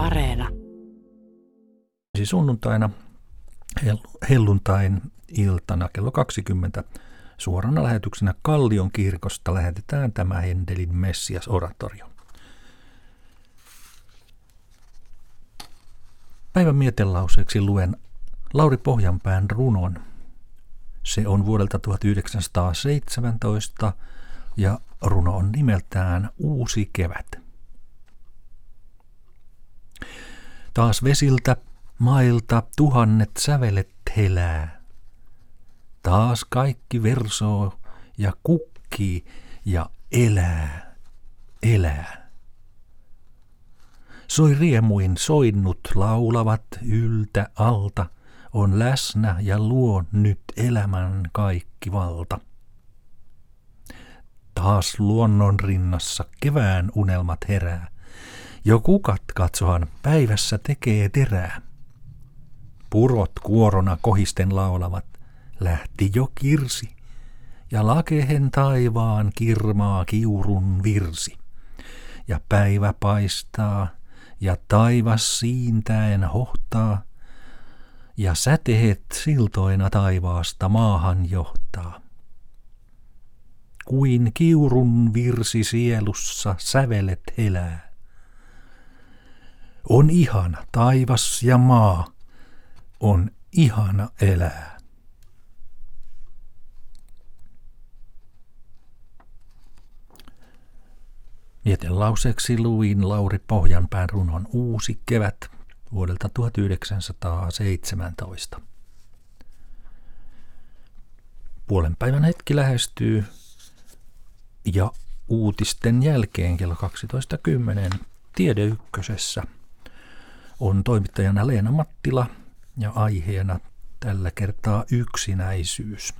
Areena. Siis sunnuntaina helluntain iltana kello 20 suorana lähetyksenä Kallion kirkosta lähetetään tämä Hendelin Messias oratorio. Päivän mietelauseeksi luen Lauri Pohjanpään runon. Se on vuodelta 1917 ja runo on nimeltään Uusi kevät. Taas vesiltä, mailta tuhannet sävelet helää. Taas kaikki versoo ja kukkii ja elää, elää. Soi riemuin soinnut laulavat yltä alta, on läsnä ja luo nyt elämän kaikki valta. Taas luonnon rinnassa kevään unelmat herää. Jo kukat katsohan päivässä tekee terää. Purot kuorona kohisten laulavat, lähti jo kirsi, ja lakehen taivaan kirmaa kiurun virsi. Ja päivä paistaa, ja taivas siintäen hohtaa, ja sätehet siltoina taivaasta maahan johtaa. Kuin kiurun virsi sielussa sävelet elää. On ihana taivas ja maa, on ihana elää. Mietelauseeksi luin Lauri Pohjanpään runon Uusi kevät vuodelta 1917. Puolen päivän hetki lähestyy ja uutisten jälkeen kello 12.10 Tiedeykkösessä on toimittajana Leena Mattila ja aiheena tällä kertaa yksinäisyys.